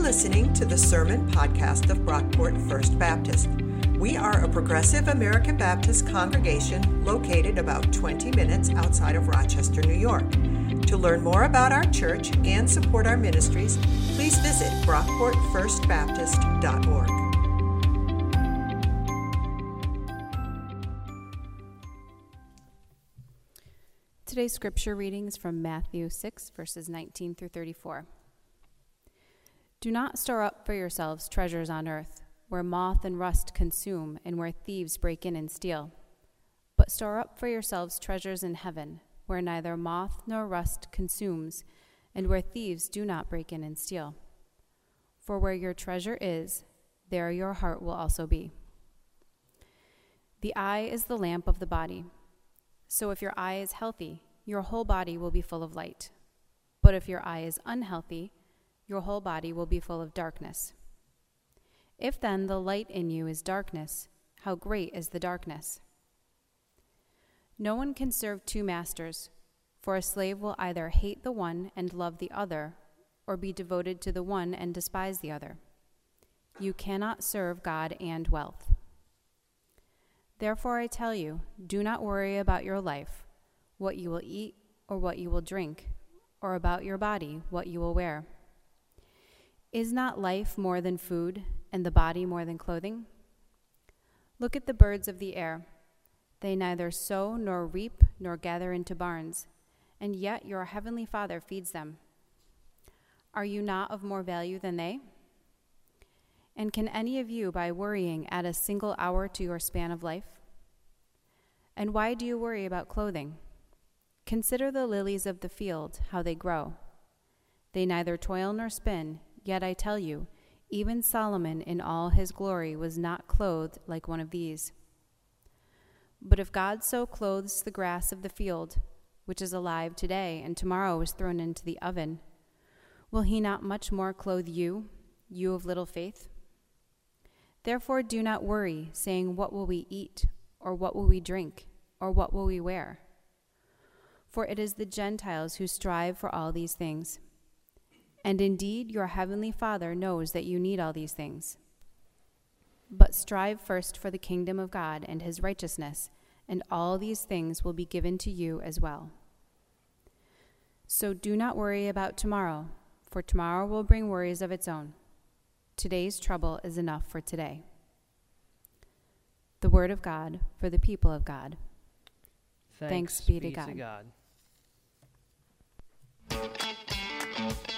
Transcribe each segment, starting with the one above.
listening to the Sermon Podcast of Brockport First Baptist. We are a progressive American Baptist congregation located about 20 minutes outside of Rochester, New York. To learn more about our church and support our ministries, please visit brockportfirstbaptist.org. Today's scripture reading is from Matthew 6, verses 19 through 34. Do not store up for yourselves treasures on earth, where moth and rust consume, and where thieves break in and steal. But store up for yourselves treasures in heaven, where neither moth nor rust consumes, and where thieves do not break in and steal. For where your treasure is, there your heart will also be. The eye is the lamp of the body. So if your eye is healthy, your whole body will be full of light. But if your eye is unhealthy, your whole body will be full of darkness. If then the light in you is darkness, how great is the darkness? No one can serve two masters, for a slave will either hate the one and love the other, or be devoted to the one and despise the other. You cannot serve God and wealth. Therefore, I tell you, do not worry about your life, what you will eat or what you will drink, or about your body, what you will wear. Is not life more than food, and the body more than clothing? Look at the birds of the air. They neither sow nor reap nor gather into barns, and yet your heavenly Father feeds them. Are you not of more value than they? And can any of you, by worrying, add a single hour to your span of life? And why do you worry about clothing? Consider the lilies of the field, how they grow. They neither toil nor spin, yet I tell you, even Solomon in all his glory was not clothed like one of these. But if God so clothes the grass of the field, which is alive today and tomorrow is thrown into the oven, will he not much more clothe you, you of little faith? Therefore, do not worry, saying, What will we eat? Or what will we drink? Or what will we wear? For it is the Gentiles who strive for all these things. And indeed, your heavenly Father knows that you need all these things. But strive first for the kingdom of God and his righteousness, and all these things will be given to you as well. So do not worry about tomorrow, for tomorrow will bring worries of its own. Today's trouble is enough for today. The word of God for the people of God. Thanks, Thanks be to be God. to God.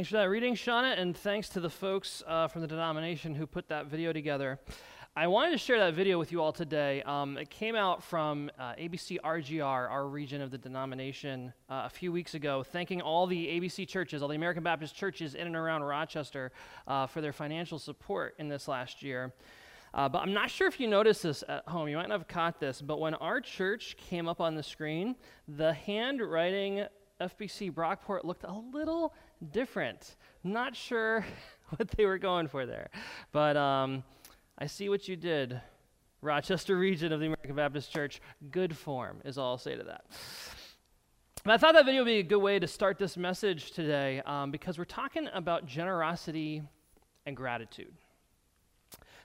Thanks for that reading, Shauna, and thanks to the folks uh, from the denomination who put that video together. I wanted to share that video with you all today. Um, it came out from uh, ABC RGR, our region of the denomination, uh, a few weeks ago, thanking all the ABC churches, all the American Baptist churches in and around Rochester uh, for their financial support in this last year. Uh, but I'm not sure if you noticed this at home. You might not have caught this, but when our church came up on the screen, the handwriting FBC Brockport looked a little different. Not sure what they were going for there. But um, I see what you did. Rochester region of the American Baptist Church, good form is all I'll say to that. But I thought that video would be a good way to start this message today um, because we're talking about generosity and gratitude.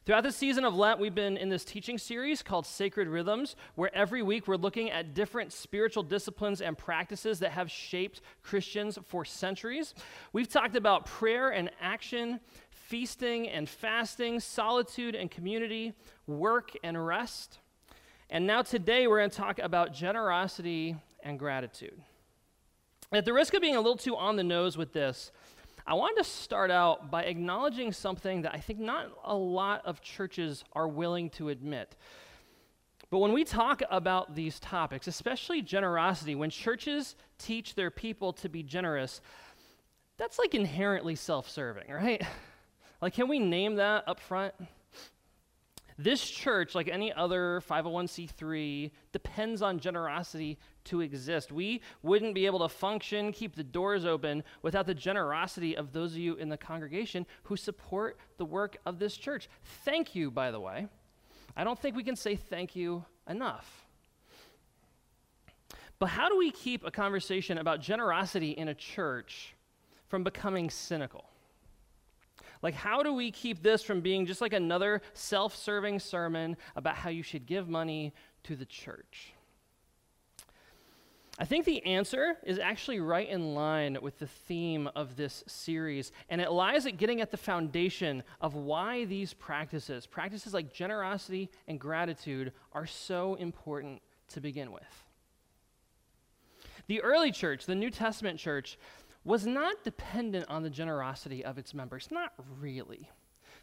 Throughout the season of Lent, we've been in this teaching series called Sacred Rhythms, where every week we're looking at different spiritual disciplines and practices that have shaped Christians for centuries. We've talked about prayer and action, feasting and fasting, solitude and community, work and rest. And now today we're going to talk about generosity and gratitude. At the risk of being a little too on the nose with this, I wanted to start out by acknowledging something that I think not a lot of churches are willing to admit. But when we talk about these topics, especially generosity, when churches teach their people to be generous, that's like inherently self serving, right? Like, can we name that up front? This church, like any other 501c3, depends on generosity to exist. We wouldn't be able to function, keep the doors open, without the generosity of those of you in the congregation who support the work of this church. Thank you, by the way. I don't think we can say thank you enough. But how do we keep a conversation about generosity in a church from becoming cynical? Like, how do we keep this from being just like another self serving sermon about how you should give money to the church? I think the answer is actually right in line with the theme of this series, and it lies at getting at the foundation of why these practices, practices like generosity and gratitude, are so important to begin with. The early church, the New Testament church, was not dependent on the generosity of its members. Not really.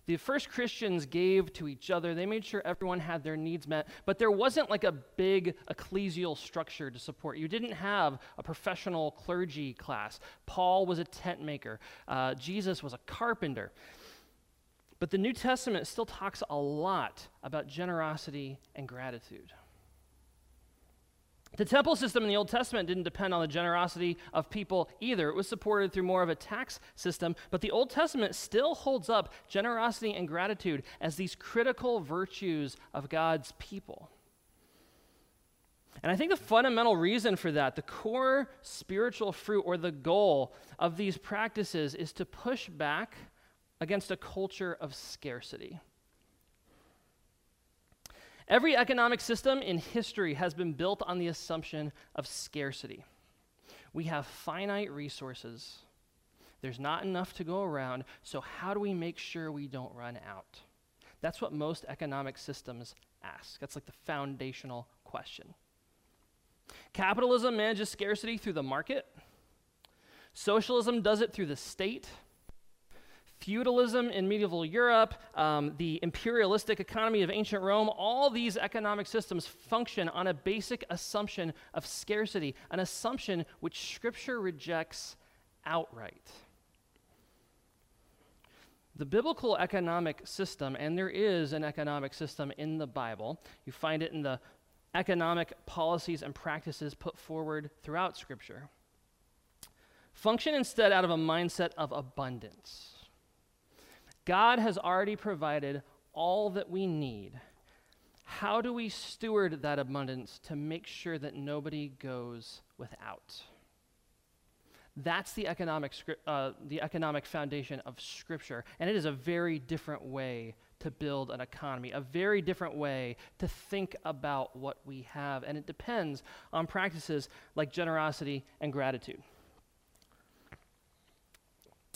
The first Christians gave to each other. They made sure everyone had their needs met, but there wasn't like a big ecclesial structure to support. You didn't have a professional clergy class. Paul was a tent maker, uh, Jesus was a carpenter. But the New Testament still talks a lot about generosity and gratitude. The temple system in the Old Testament didn't depend on the generosity of people either. It was supported through more of a tax system, but the Old Testament still holds up generosity and gratitude as these critical virtues of God's people. And I think the fundamental reason for that, the core spiritual fruit or the goal of these practices, is to push back against a culture of scarcity. Every economic system in history has been built on the assumption of scarcity. We have finite resources. There's not enough to go around, so how do we make sure we don't run out? That's what most economic systems ask. That's like the foundational question. Capitalism manages scarcity through the market. Socialism does it through the state feudalism in medieval Europe, um, the imperialistic economy of ancient Rome, all these economic systems function on a basic assumption of scarcity, an assumption which Scripture rejects outright. The biblical economic system, and there is an economic system in the Bible, you find it in the economic policies and practices put forward throughout Scripture, function instead out of a mindset of abundance. God has already provided all that we need. How do we steward that abundance to make sure that nobody goes without? That's the economic, uh, the economic foundation of Scripture. And it is a very different way to build an economy, a very different way to think about what we have. And it depends on practices like generosity and gratitude.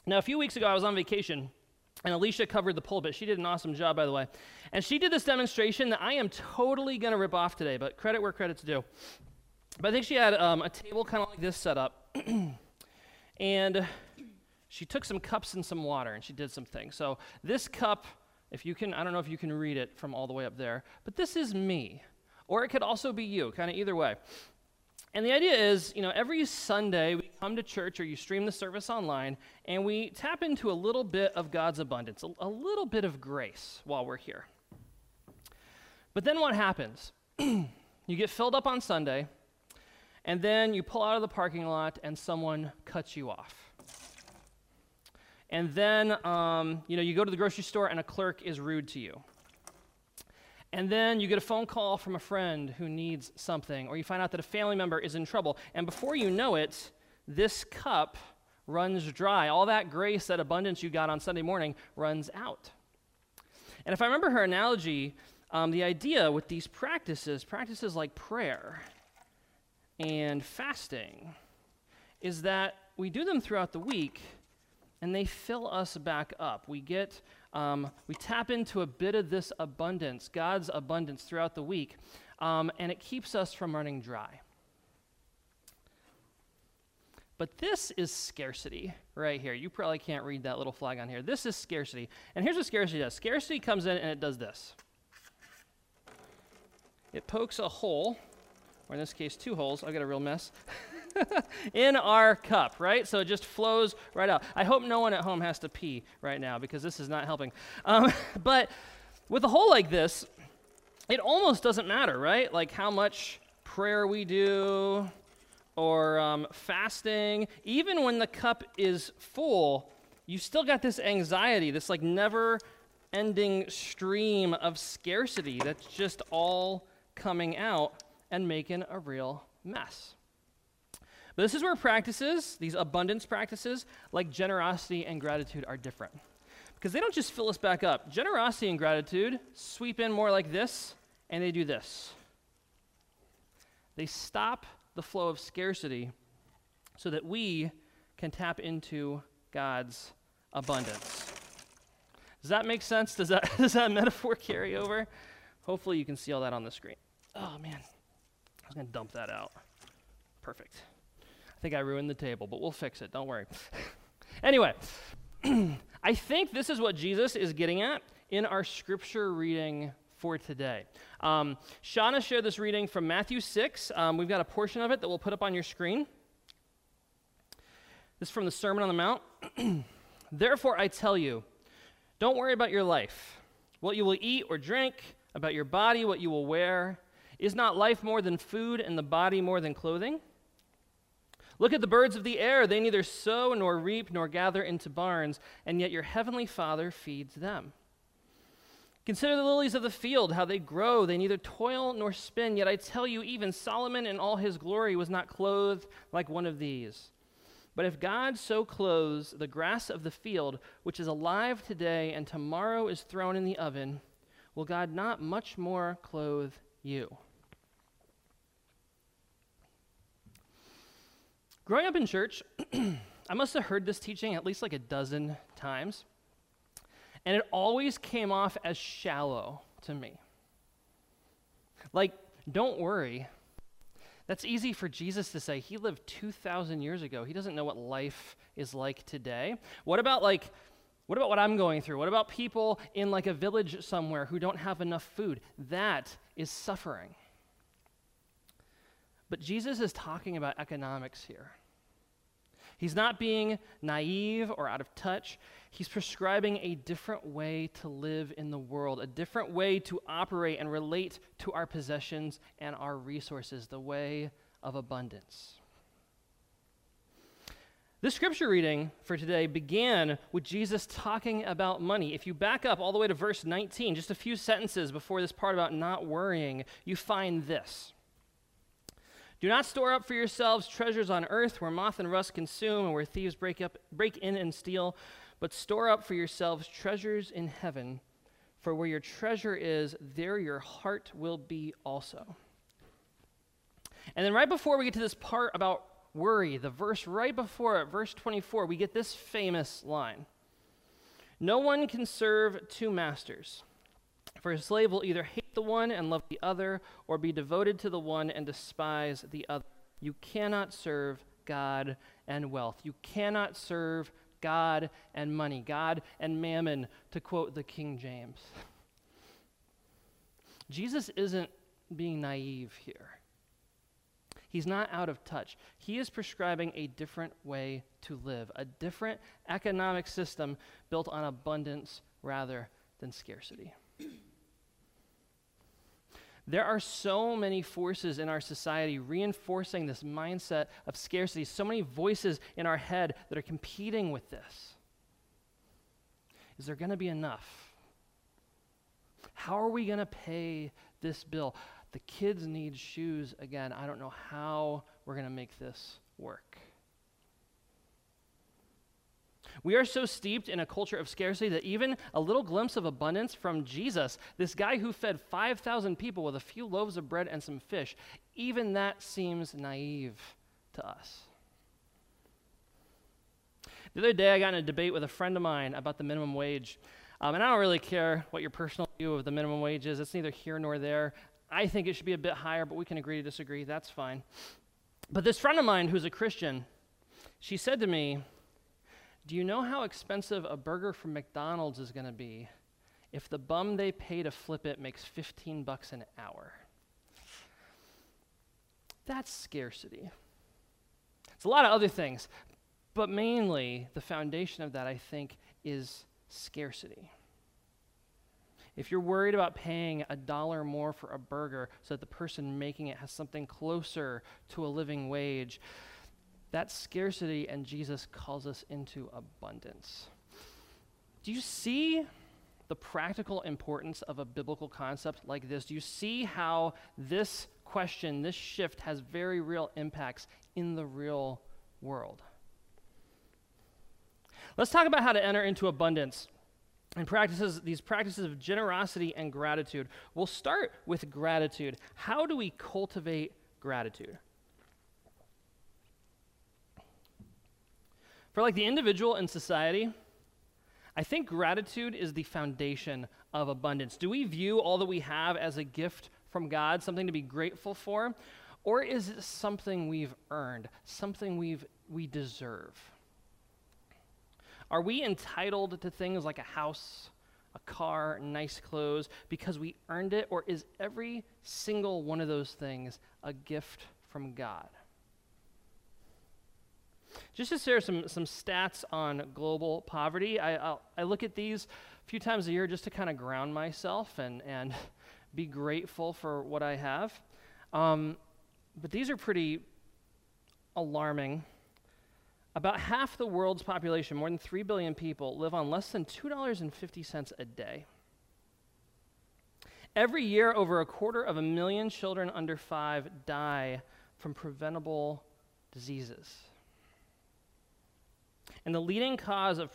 Now, a few weeks ago, I was on vacation and Alicia covered the pulpit. She did an awesome job, by the way. And she did this demonstration that I am totally going to rip off today, but credit where credit's due. But I think she had um, a table kind of like this set up. and she took some cups and some water and she did some things. So this cup, if you can, I don't know if you can read it from all the way up there, but this is me. Or it could also be you, kind of either way. And the idea is, you know, every Sunday we come to church or you stream the service online and we tap into a little bit of God's abundance, a, a little bit of grace while we're here. But then what happens? you get filled up on Sunday, and then you pull out of the parking lot and someone cuts you off. And then, um, you know, you go to the grocery store and a clerk is rude to you. And then you get a phone call from a friend who needs something, or you find out that a family member is in trouble. And before you know it, this cup runs dry. All that grace, that abundance you got on Sunday morning runs out. And if I remember her analogy, um, the idea with these practices, practices like prayer and fasting, is that we do them throughout the week and they fill us back up. We get, um, we tap into a bit of this abundance, God's abundance throughout the week, um, and it keeps us from running dry. But this is scarcity right here. You probably can't read that little flag on here. This is scarcity. And here's what scarcity does scarcity comes in and it does this it pokes a hole, or in this case, two holes. I got a real mess. in our cup, right? So it just flows right out. I hope no one at home has to pee right now because this is not helping. Um, but with a hole like this, it almost doesn't matter, right? Like how much prayer we do or um, fasting. Even when the cup is full, you still got this anxiety, this like never ending stream of scarcity that's just all coming out and making a real mess. But this is where practices, these abundance practices, like generosity and gratitude, are different. Because they don't just fill us back up. Generosity and gratitude sweep in more like this, and they do this. They stop the flow of scarcity so that we can tap into God's abundance. Does that make sense? Does that, does that metaphor carry over? Hopefully, you can see all that on the screen. Oh, man. I was going to dump that out. Perfect. I think I ruined the table, but we'll fix it. Don't worry. anyway, I think this is what Jesus is getting at in our scripture reading for today. Um, Shauna shared this reading from Matthew 6. Um, we've got a portion of it that we'll put up on your screen. This is from the Sermon on the Mount. Therefore, I tell you, don't worry about your life, what you will eat or drink, about your body, what you will wear. Is not life more than food, and the body more than clothing? Look at the birds of the air. They neither sow nor reap nor gather into barns, and yet your heavenly Father feeds them. Consider the lilies of the field, how they grow. They neither toil nor spin. Yet I tell you, even Solomon in all his glory was not clothed like one of these. But if God so clothes the grass of the field, which is alive today and tomorrow is thrown in the oven, will God not much more clothe you? Growing up in church, I must have heard this teaching at least like a dozen times, and it always came off as shallow to me. Like, don't worry. That's easy for Jesus to say. He lived 2,000 years ago. He doesn't know what life is like today. What about, like, what about what I'm going through? What about people in, like, a village somewhere who don't have enough food? That is suffering. But Jesus is talking about economics here. He's not being naive or out of touch. He's prescribing a different way to live in the world, a different way to operate and relate to our possessions and our resources, the way of abundance. This scripture reading for today began with Jesus talking about money. If you back up all the way to verse 19, just a few sentences before this part about not worrying, you find this. Do not store up for yourselves treasures on earth where moth and rust consume and where thieves break, up, break in and steal, but store up for yourselves treasures in heaven. For where your treasure is, there your heart will be also. And then, right before we get to this part about worry, the verse right before it, verse 24, we get this famous line No one can serve two masters. For a slave will either hate the one and love the other, or be devoted to the one and despise the other. You cannot serve God and wealth. You cannot serve God and money, God and mammon, to quote the King James. Jesus isn't being naive here. He's not out of touch. He is prescribing a different way to live, a different economic system built on abundance rather than scarcity. There are so many forces in our society reinforcing this mindset of scarcity, so many voices in our head that are competing with this. Is there going to be enough? How are we going to pay this bill? The kids need shoes again. I don't know how we're going to make this work. We are so steeped in a culture of scarcity that even a little glimpse of abundance from Jesus, this guy who fed 5,000 people with a few loaves of bread and some fish, even that seems naive to us. The other day, I got in a debate with a friend of mine about the minimum wage. Um, and I don't really care what your personal view of the minimum wage is, it's neither here nor there. I think it should be a bit higher, but we can agree to disagree. That's fine. But this friend of mine who's a Christian, she said to me, Do you know how expensive a burger from McDonald's is going to be if the bum they pay to flip it makes 15 bucks an hour? That's scarcity. It's a lot of other things, but mainly the foundation of that, I think, is scarcity. If you're worried about paying a dollar more for a burger so that the person making it has something closer to a living wage, that's scarcity, and Jesus calls us into abundance. Do you see the practical importance of a biblical concept like this? Do you see how this question, this shift, has very real impacts in the real world? Let's talk about how to enter into abundance and practices these practices of generosity and gratitude. We'll start with gratitude. How do we cultivate gratitude? For like the individual and society, I think gratitude is the foundation of abundance. Do we view all that we have as a gift from God, something to be grateful for, or is it something we've earned, something we've we deserve? Are we entitled to things like a house, a car, nice clothes because we earned it, or is every single one of those things a gift from God? Just to share some, some stats on global poverty, I, I'll, i look at these a few times a year just to kind of ground myself and, and be grateful for what I have. Um, but these are pretty alarming. About half the world's population, more than 3 billion people, live on less than $2.50 a day. Every year, over a quarter of a million children under five die from preventable diseases. And the leading cause of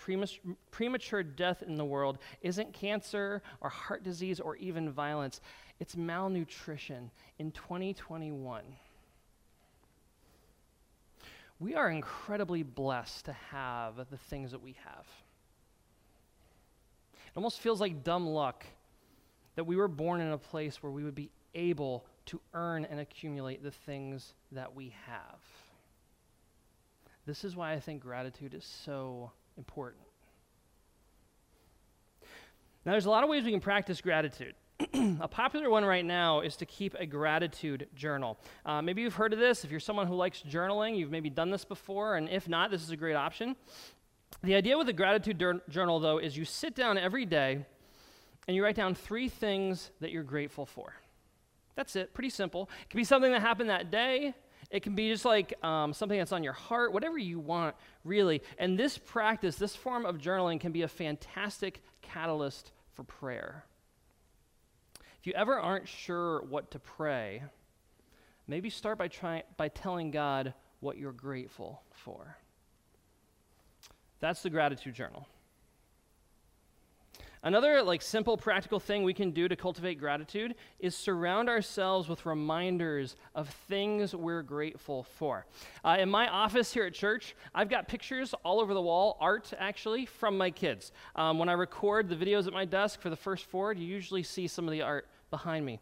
premature death in the world isn't cancer or heart disease or even violence, it's malnutrition in 2021 we are incredibly blessed to have the things that we have. It almost feels like dumb luck that we were born in a place where we would be able to earn and accumulate the things that we have. This is why I think gratitude is so important. Now, there's a lot of ways we can practice gratitude. a popular one right now is to keep a gratitude journal. Uh, maybe you've heard of this. If you're someone who likes journaling, you've maybe done this before, and if not, this is a great option. The idea with a gratitude dur- journal, though, is you sit down every day and you write down three things that you're grateful for. That's it, pretty simple. It could be something that happened that day. It can be just like um, something that's on your heart, whatever you want, really. And this practice, this form of journaling, can be a fantastic catalyst for prayer. If you ever aren't sure what to pray, maybe start by, trying, by telling God what you're grateful for. That's the gratitude journal. Another like simple practical thing we can do to cultivate gratitude is surround ourselves with reminders of things we're grateful for. Uh, in my office here at church, I've got pictures all over the wall, art actually, from my kids. Um, when I record the videos at my desk for the first four, you usually see some of the art behind me.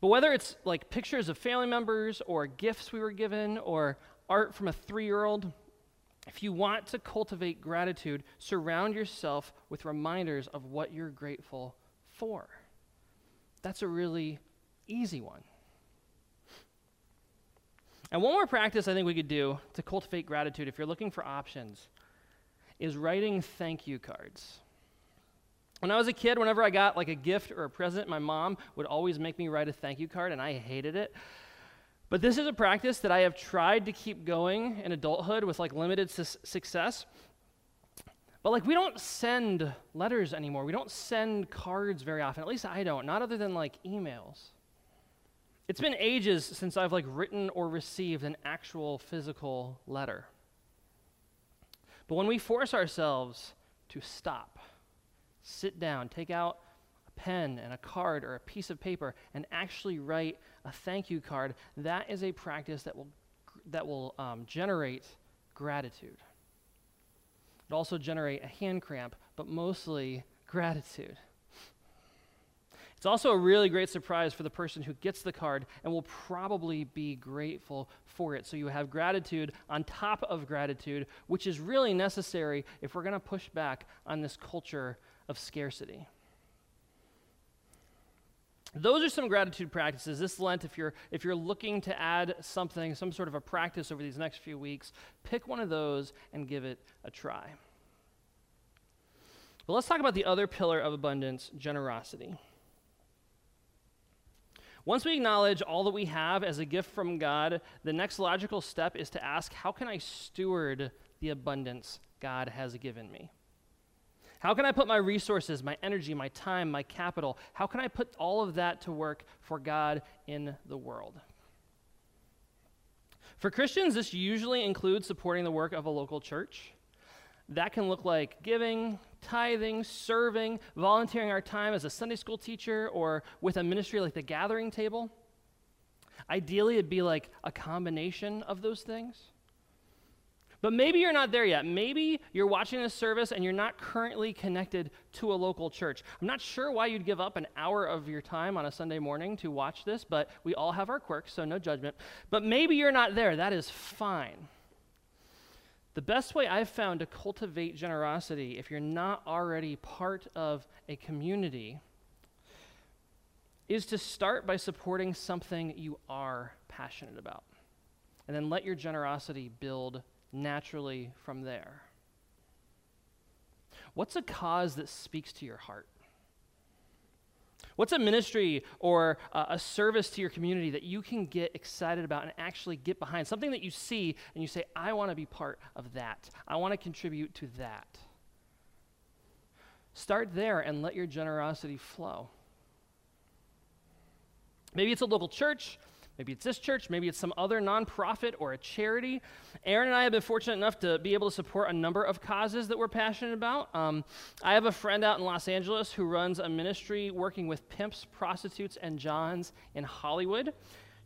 But whether it's like pictures of family members or gifts we were given or art from a three year old, if you want to cultivate gratitude, surround yourself with reminders of what you're grateful for. That's a really easy one. And one more practice I think we could do to cultivate gratitude if you're looking for options is writing thank you cards. When I was a kid, whenever I got like a gift or a present, my mom would always make me write a thank you card, and I hated it. But this is a practice that I have tried to keep going in adulthood with like limited su- success. But like we don't send letters anymore. We don't send cards very often. At least I don't, not other than like emails. It's been ages since I've like written or received an actual physical letter. But when we force ourselves to stop, sit down, take out a pen and a card or a piece of paper and actually write a thank you card, that is a practice that will, that will um, generate gratitude. It also generate a hand cramp, but mostly gratitude. It's also a really great surprise for the person who gets the card and will probably be grateful for it. So you have gratitude on top of gratitude, which is really necessary if we're going to push back on this culture of scarcity. Those are some gratitude practices this Lent. If you're, if you're looking to add something, some sort of a practice over these next few weeks, pick one of those and give it a try. But let's talk about the other pillar of abundance generosity. Once we acknowledge all that we have as a gift from God, the next logical step is to ask, how can I steward the abundance God has given me? How can I put my resources, my energy, my time, my capital, how can I put all of that to work for God in the world? For Christians, this usually includes supporting the work of a local church. That can look like giving, tithing, serving, volunteering our time as a Sunday school teacher or with a ministry like the gathering table. Ideally, it'd be like a combination of those things. But maybe you're not there yet. Maybe you're watching this service and you're not currently connected to a local church. I'm not sure why you'd give up an hour of your time on a Sunday morning to watch this, but we all have our quirks, so no judgment. But maybe you're not there. That is fine. The best way I've found to cultivate generosity, if you're not already part of a community, is to start by supporting something you are passionate about. And then let your generosity build naturally from there. What's a cause that speaks to your heart? What's a ministry or uh, a service to your community that you can get excited about and actually get behind? Something that you see and you say, I want to be part of that. I want to contribute to that. Start there and let your generosity flow. Maybe it's a local church. Maybe it's this church, maybe it's some other nonprofit or a charity. Aaron and I have been fortunate enough to be able to support a number of causes that we're passionate about. Um, I have a friend out in Los Angeles who runs a ministry working with pimps, prostitutes, and Johns in Hollywood.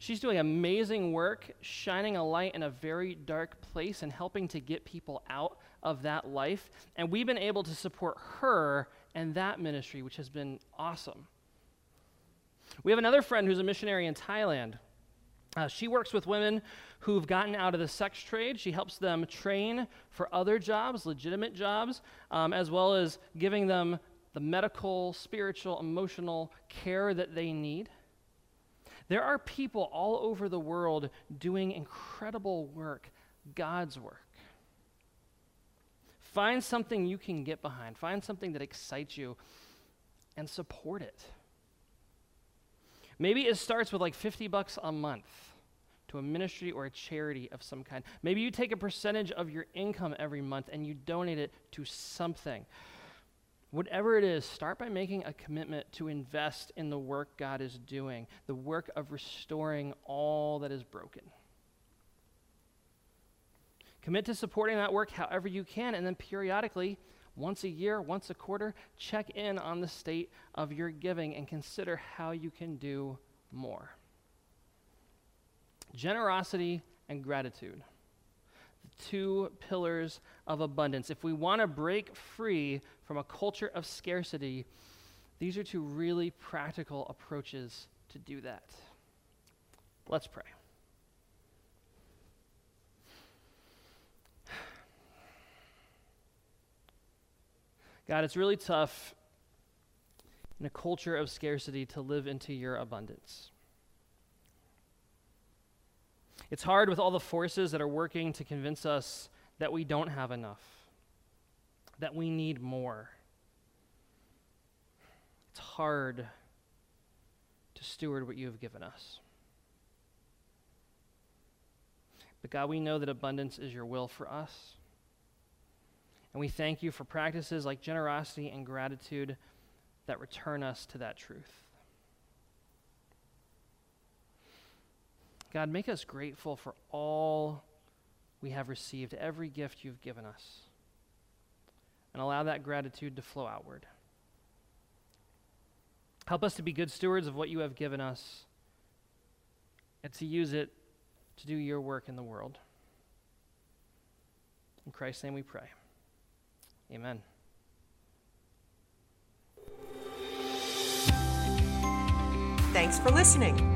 She's doing amazing work, shining a light in a very dark place and helping to get people out of that life. And we've been able to support her and that ministry, which has been awesome. We have another friend who's a missionary in Thailand. Uh, she works with women who've gotten out of the sex trade. She helps them train for other jobs, legitimate jobs, um, as well as giving them the medical, spiritual, emotional care that they need. There are people all over the world doing incredible work, God's work. Find something you can get behind, find something that excites you, and support it. Maybe it starts with like 50 bucks a month to a ministry or a charity of some kind. Maybe you take a percentage of your income every month and you donate it to something. Whatever it is, start by making a commitment to invest in the work God is doing, the work of restoring all that is broken. Commit to supporting that work however you can, and then periodically, once a year, once a quarter, check in on the state of your giving and consider how you can do more generosity and gratitude. The two pillars of abundance. If we want to break free from a culture of scarcity, these are two really practical approaches to do that. Let's pray. God, it's really tough in a culture of scarcity to live into your abundance. It's hard with all the forces that are working to convince us that we don't have enough, that we need more. It's hard to steward what you have given us. But God, we know that abundance is your will for us. And we thank you for practices like generosity and gratitude that return us to that truth. God, make us grateful for all we have received, every gift you've given us, and allow that gratitude to flow outward. Help us to be good stewards of what you have given us and to use it to do your work in the world. In Christ's name we pray. Amen. Thanks for listening.